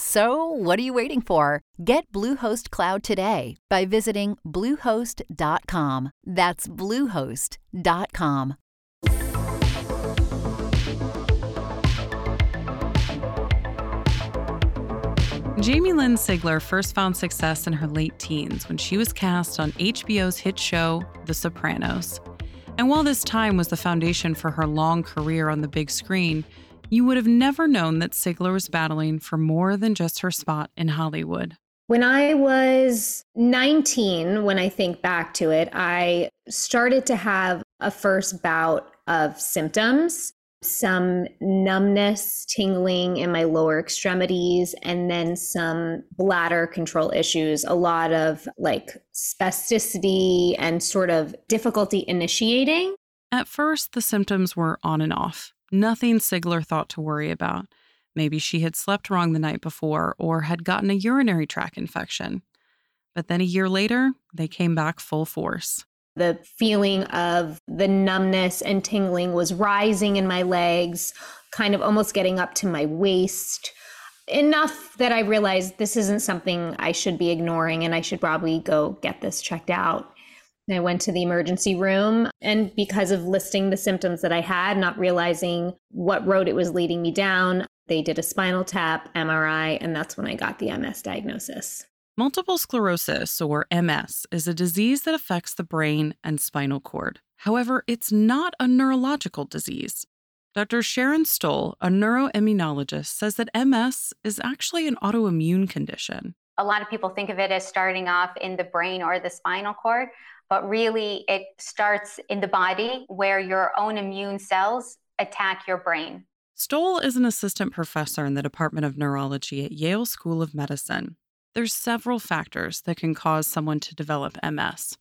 So, what are you waiting for? Get Bluehost Cloud today by visiting Bluehost.com. That's Bluehost.com. Jamie Lynn Sigler first found success in her late teens when she was cast on HBO's hit show, The Sopranos. And while this time was the foundation for her long career on the big screen, you would have never known that Sigler was battling for more than just her spot in Hollywood. When I was 19, when I think back to it, I started to have a first bout of symptoms some numbness, tingling in my lower extremities, and then some bladder control issues, a lot of like spasticity and sort of difficulty initiating. At first, the symptoms were on and off. Nothing Sigler thought to worry about. Maybe she had slept wrong the night before or had gotten a urinary tract infection. But then a year later, they came back full force. The feeling of the numbness and tingling was rising in my legs, kind of almost getting up to my waist. Enough that I realized this isn't something I should be ignoring and I should probably go get this checked out. I went to the emergency room, and because of listing the symptoms that I had, not realizing what road it was leading me down, they did a spinal tap, MRI, and that's when I got the MS diagnosis. Multiple sclerosis, or MS, is a disease that affects the brain and spinal cord. However, it's not a neurological disease. Dr. Sharon Stoll, a neuroimmunologist, says that MS is actually an autoimmune condition. A lot of people think of it as starting off in the brain or the spinal cord, but really it starts in the body where your own immune cells attack your brain. Stoll is an assistant professor in the Department of Neurology at Yale School of Medicine. There's several factors that can cause someone to develop MS.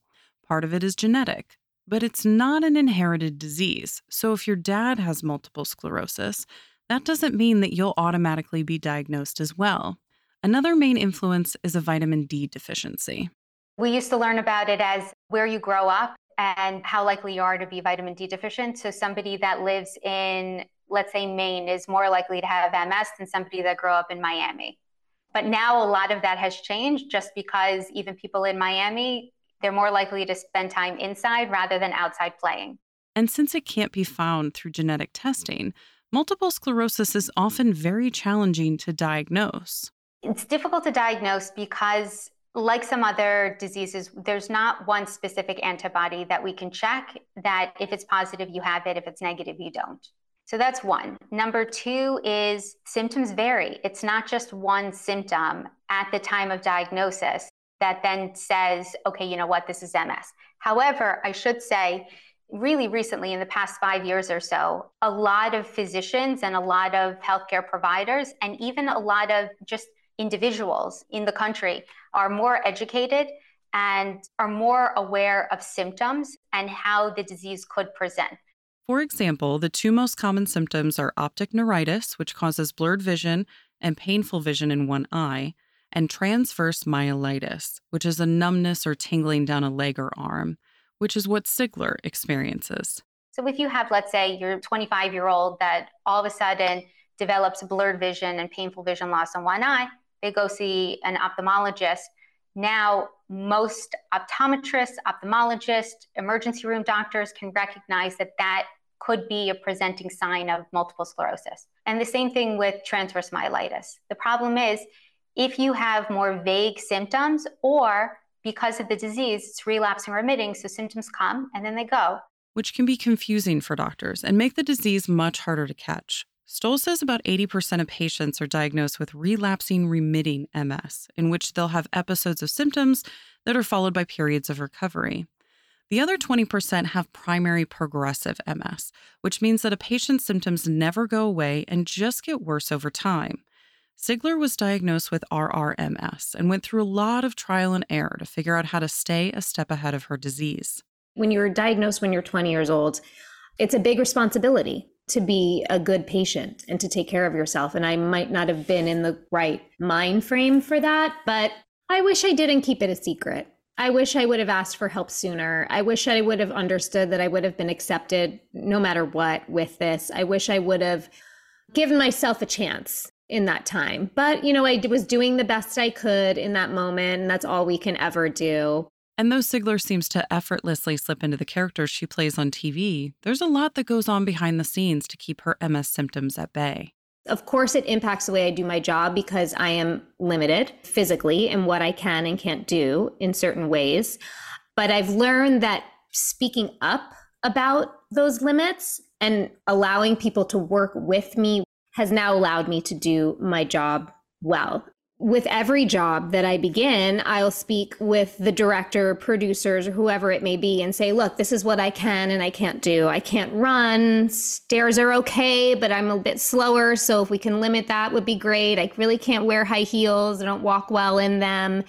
Part of it is genetic, but it's not an inherited disease. So if your dad has multiple sclerosis, that doesn't mean that you'll automatically be diagnosed as well. Another main influence is a vitamin D deficiency. We used to learn about it as where you grow up and how likely you are to be vitamin D deficient. So somebody that lives in, let's say, Maine is more likely to have MS than somebody that grew up in Miami. But now a lot of that has changed just because even people in Miami, they're more likely to spend time inside rather than outside playing. And since it can't be found through genetic testing, multiple sclerosis is often very challenging to diagnose. It's difficult to diagnose because like some other diseases, there's not one specific antibody that we can check that if it's positive, you have it, if it's negative, you don't. So that's one. Number two is symptoms vary. It's not just one symptom at the time of diagnosis that then says, okay, you know what, this is MS. However, I should say, really recently, in the past five years or so, a lot of physicians and a lot of healthcare providers, and even a lot of just individuals in the country are more educated and are more aware of symptoms and how the disease could present. For example, the two most common symptoms are optic neuritis, which causes blurred vision and painful vision in one eye, and transverse myelitis, which is a numbness or tingling down a leg or arm, which is what Sigler experiences. So, if you have, let's say, your 25 year old that all of a sudden develops blurred vision and painful vision loss in one eye, they go see an ophthalmologist. Now, most optometrists, ophthalmologists, emergency room doctors can recognize that that could be a presenting sign of multiple sclerosis. And the same thing with transverse myelitis. The problem is if you have more vague symptoms or because of the disease, it's relapsing remitting, so symptoms come and then they go. Which can be confusing for doctors and make the disease much harder to catch. Stoll says about 80% of patients are diagnosed with relapsing remitting MS, in which they'll have episodes of symptoms that are followed by periods of recovery. The other 20% have primary progressive MS, which means that a patient's symptoms never go away and just get worse over time. Sigler was diagnosed with RRMS and went through a lot of trial and error to figure out how to stay a step ahead of her disease. When you're diagnosed when you're 20 years old, it's a big responsibility to be a good patient and to take care of yourself. And I might not have been in the right mind frame for that, but I wish I didn't keep it a secret. I wish I would have asked for help sooner. I wish I would have understood that I would have been accepted no matter what with this. I wish I would have given myself a chance in that time. But, you know, I was doing the best I could in that moment, and that's all we can ever do. And though Sigler seems to effortlessly slip into the characters she plays on TV, there's a lot that goes on behind the scenes to keep her MS symptoms at bay. Of course, it impacts the way I do my job because I am limited physically in what I can and can't do in certain ways. But I've learned that speaking up about those limits and allowing people to work with me has now allowed me to do my job well with every job that I begin, I'll speak with the director, producers, or whoever it may be and say, look, this is what I can and I can't do. I can't run. Stairs are okay, but I'm a bit slower. So if we can limit that would be great. I really can't wear high heels. I don't walk well in them.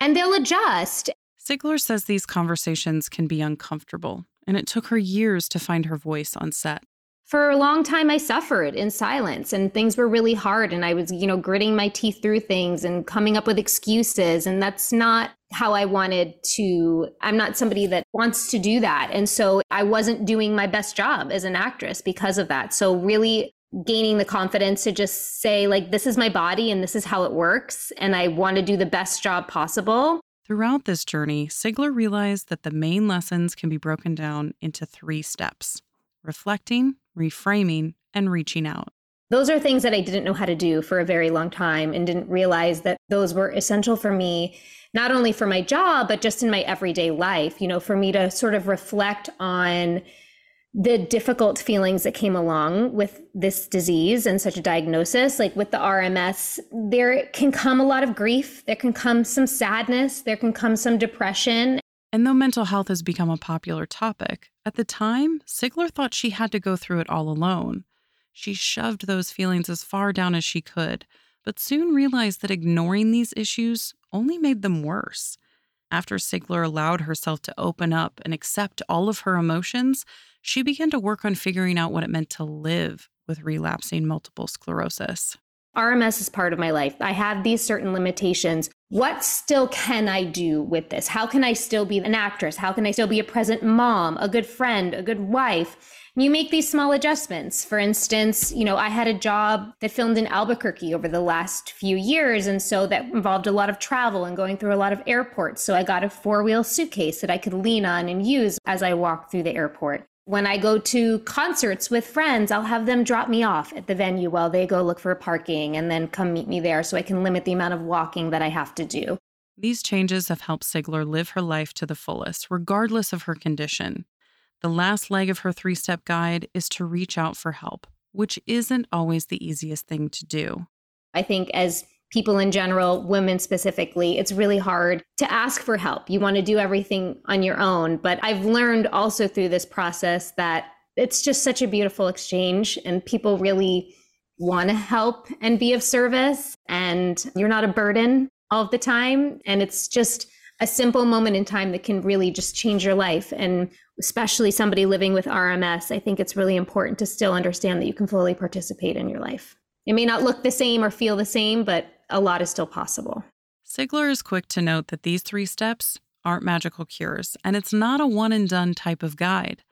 And they'll adjust. Sigler says these conversations can be uncomfortable, and it took her years to find her voice on set for a long time i suffered in silence and things were really hard and i was you know gritting my teeth through things and coming up with excuses and that's not how i wanted to i'm not somebody that wants to do that and so i wasn't doing my best job as an actress because of that. So really gaining the confidence to just say like this is my body and this is how it works and i want to do the best job possible. Throughout this journey, Sigler realized that the main lessons can be broken down into three steps reflecting, reframing, and reaching out. Those are things that I didn't know how to do for a very long time and didn't realize that those were essential for me, not only for my job, but just in my everyday life, you know, for me to sort of reflect on the difficult feelings that came along with this disease and such a diagnosis like with the RMS there can come a lot of grief. There can come some sadness. There can come some depression and though mental health has become a popular topic, at the time, Sigler thought she had to go through it all alone. She shoved those feelings as far down as she could, but soon realized that ignoring these issues only made them worse. After Sigler allowed herself to open up and accept all of her emotions, she began to work on figuring out what it meant to live with relapsing multiple sclerosis. RMS is part of my life. I have these certain limitations. What still can I do with this? How can I still be an actress? How can I still be a present mom, a good friend, a good wife? You make these small adjustments. For instance, you know, I had a job that filmed in Albuquerque over the last few years. And so that involved a lot of travel and going through a lot of airports. So I got a four wheel suitcase that I could lean on and use as I walked through the airport. When I go to concerts with friends, I'll have them drop me off at the venue while they go look for parking and then come meet me there so I can limit the amount of walking that I have to do. These changes have helped Sigler live her life to the fullest, regardless of her condition. The last leg of her three step guide is to reach out for help, which isn't always the easiest thing to do. I think as people in general, women specifically, it's really hard to ask for help. You want to do everything on your own. But I've learned also through this process that it's just such a beautiful exchange and people really want to help and be of service. And you're not a burden all the time. And it's just a simple moment in time that can really just change your life. And especially somebody living with RMS, I think it's really important to still understand that you can fully participate in your life. It may not look the same or feel the same, but a lot is still possible. Sigler is quick to note that these three steps aren't magical cures, and it's not a one and done type of guide.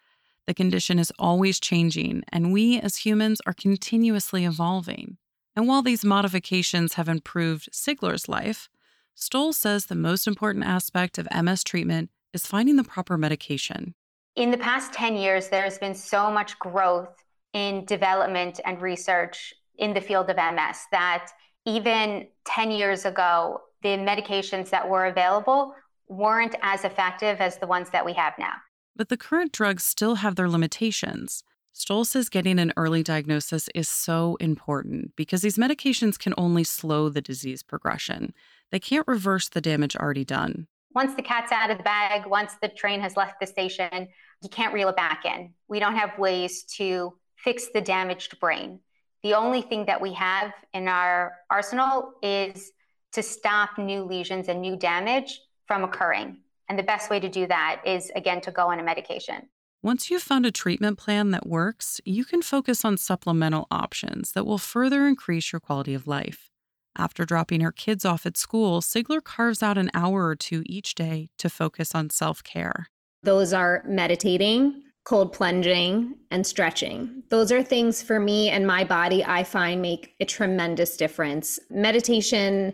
The condition is always changing, and we as humans are continuously evolving. And while these modifications have improved Sigler's life, Stoll says the most important aspect of MS treatment is finding the proper medication. In the past 10 years, there's been so much growth in development and research in the field of MS that even 10 years ago, the medications that were available weren't as effective as the ones that we have now. But the current drugs still have their limitations. Stoll says getting an early diagnosis is so important because these medications can only slow the disease progression. They can't reverse the damage already done. Once the cat's out of the bag, once the train has left the station, you can't reel it back in. We don't have ways to fix the damaged brain. The only thing that we have in our arsenal is to stop new lesions and new damage from occurring. And the best way to do that is, again, to go on a medication. Once you've found a treatment plan that works, you can focus on supplemental options that will further increase your quality of life. After dropping her kids off at school, Sigler carves out an hour or two each day to focus on self care. Those are meditating, cold plunging, and stretching. Those are things for me and my body I find make a tremendous difference. Meditation,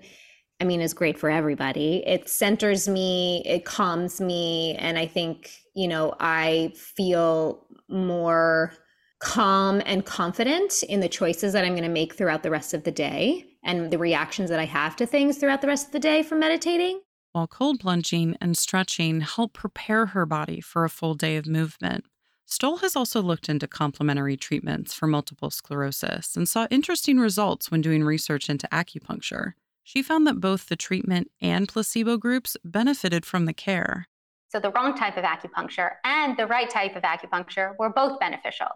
I mean, is great for everybody. It centers me, it calms me, and I think, you know, I feel more calm and confident in the choices that I'm going to make throughout the rest of the day and the reactions that I have to things throughout the rest of the day from meditating. While cold plunging and stretching help prepare her body for a full day of movement. Stoll has also looked into complementary treatments for multiple sclerosis and saw interesting results when doing research into acupuncture. She found that both the treatment and placebo groups benefited from the care. So, the wrong type of acupuncture and the right type of acupuncture were both beneficial.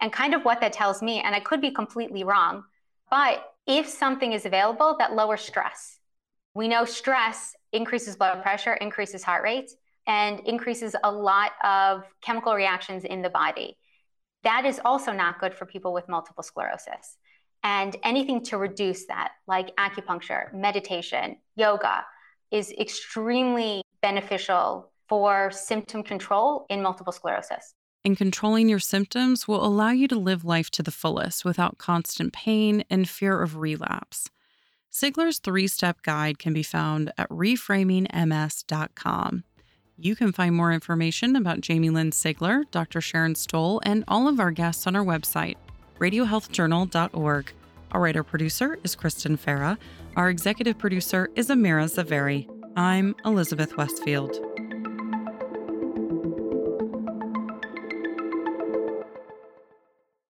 And kind of what that tells me, and I could be completely wrong, but if something is available that lowers stress, we know stress increases blood pressure, increases heart rate and increases a lot of chemical reactions in the body. That is also not good for people with multiple sclerosis. And anything to reduce that, like acupuncture, meditation, yoga, is extremely beneficial for symptom control in multiple sclerosis. And controlling your symptoms will allow you to live life to the fullest without constant pain and fear of relapse. Sigler's three step guide can be found at reframingms.com. You can find more information about Jamie Lynn Sigler, Dr. Sharon Stoll, and all of our guests on our website, radiohealthjournal.org. Our writer producer is Kristen Farah. Our executive producer is Amira Zaveri. I'm Elizabeth Westfield.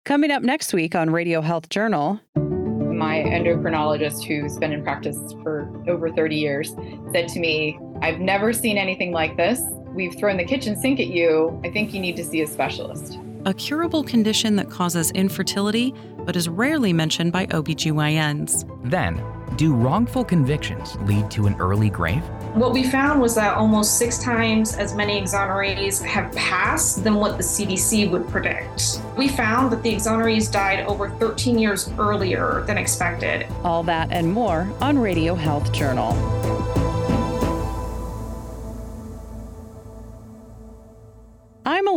Coming up next week on Radio Health Journal. My endocrinologist, who's been in practice for over 30 years, said to me, I've never seen anything like this. We've thrown the kitchen sink at you. I think you need to see a specialist. A curable condition that causes infertility, but is rarely mentioned by OBGYNs. Then, do wrongful convictions lead to an early grave? What we found was that almost six times as many exonerees have passed than what the CDC would predict. We found that the exonerees died over 13 years earlier than expected. All that and more on Radio Health Journal.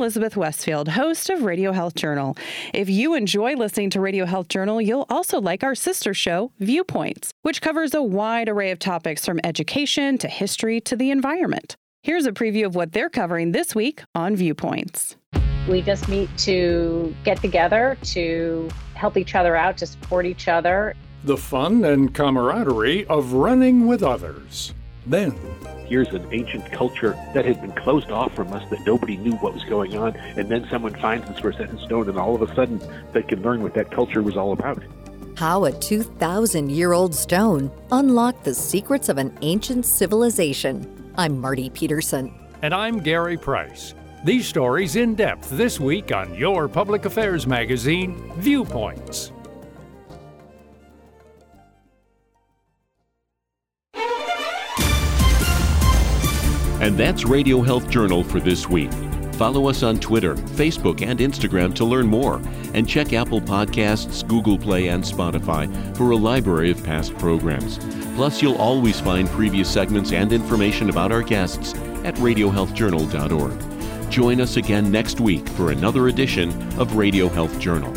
Elizabeth Westfield, host of Radio Health Journal. If you enjoy listening to Radio Health Journal, you'll also like our sister show, Viewpoints, which covers a wide array of topics from education to history to the environment. Here's a preview of what they're covering this week on Viewpoints. We just meet to get together, to help each other out, to support each other. The fun and camaraderie of running with others. Then, here's an ancient culture that had been closed off from us that nobody knew what was going on and then someone finds this for set in stone and all of a sudden they can learn what that culture was all about how a 2,000 year old stone unlocked the secrets of an ancient civilization. I'm Marty Peterson. And I'm Gary Price. These stories in depth this week on your public affairs magazine, Viewpoints. And that's Radio Health Journal for this week. Follow us on Twitter, Facebook, and Instagram to learn more. And check Apple Podcasts, Google Play, and Spotify for a library of past programs. Plus, you'll always find previous segments and information about our guests at radiohealthjournal.org. Join us again next week for another edition of Radio Health Journal.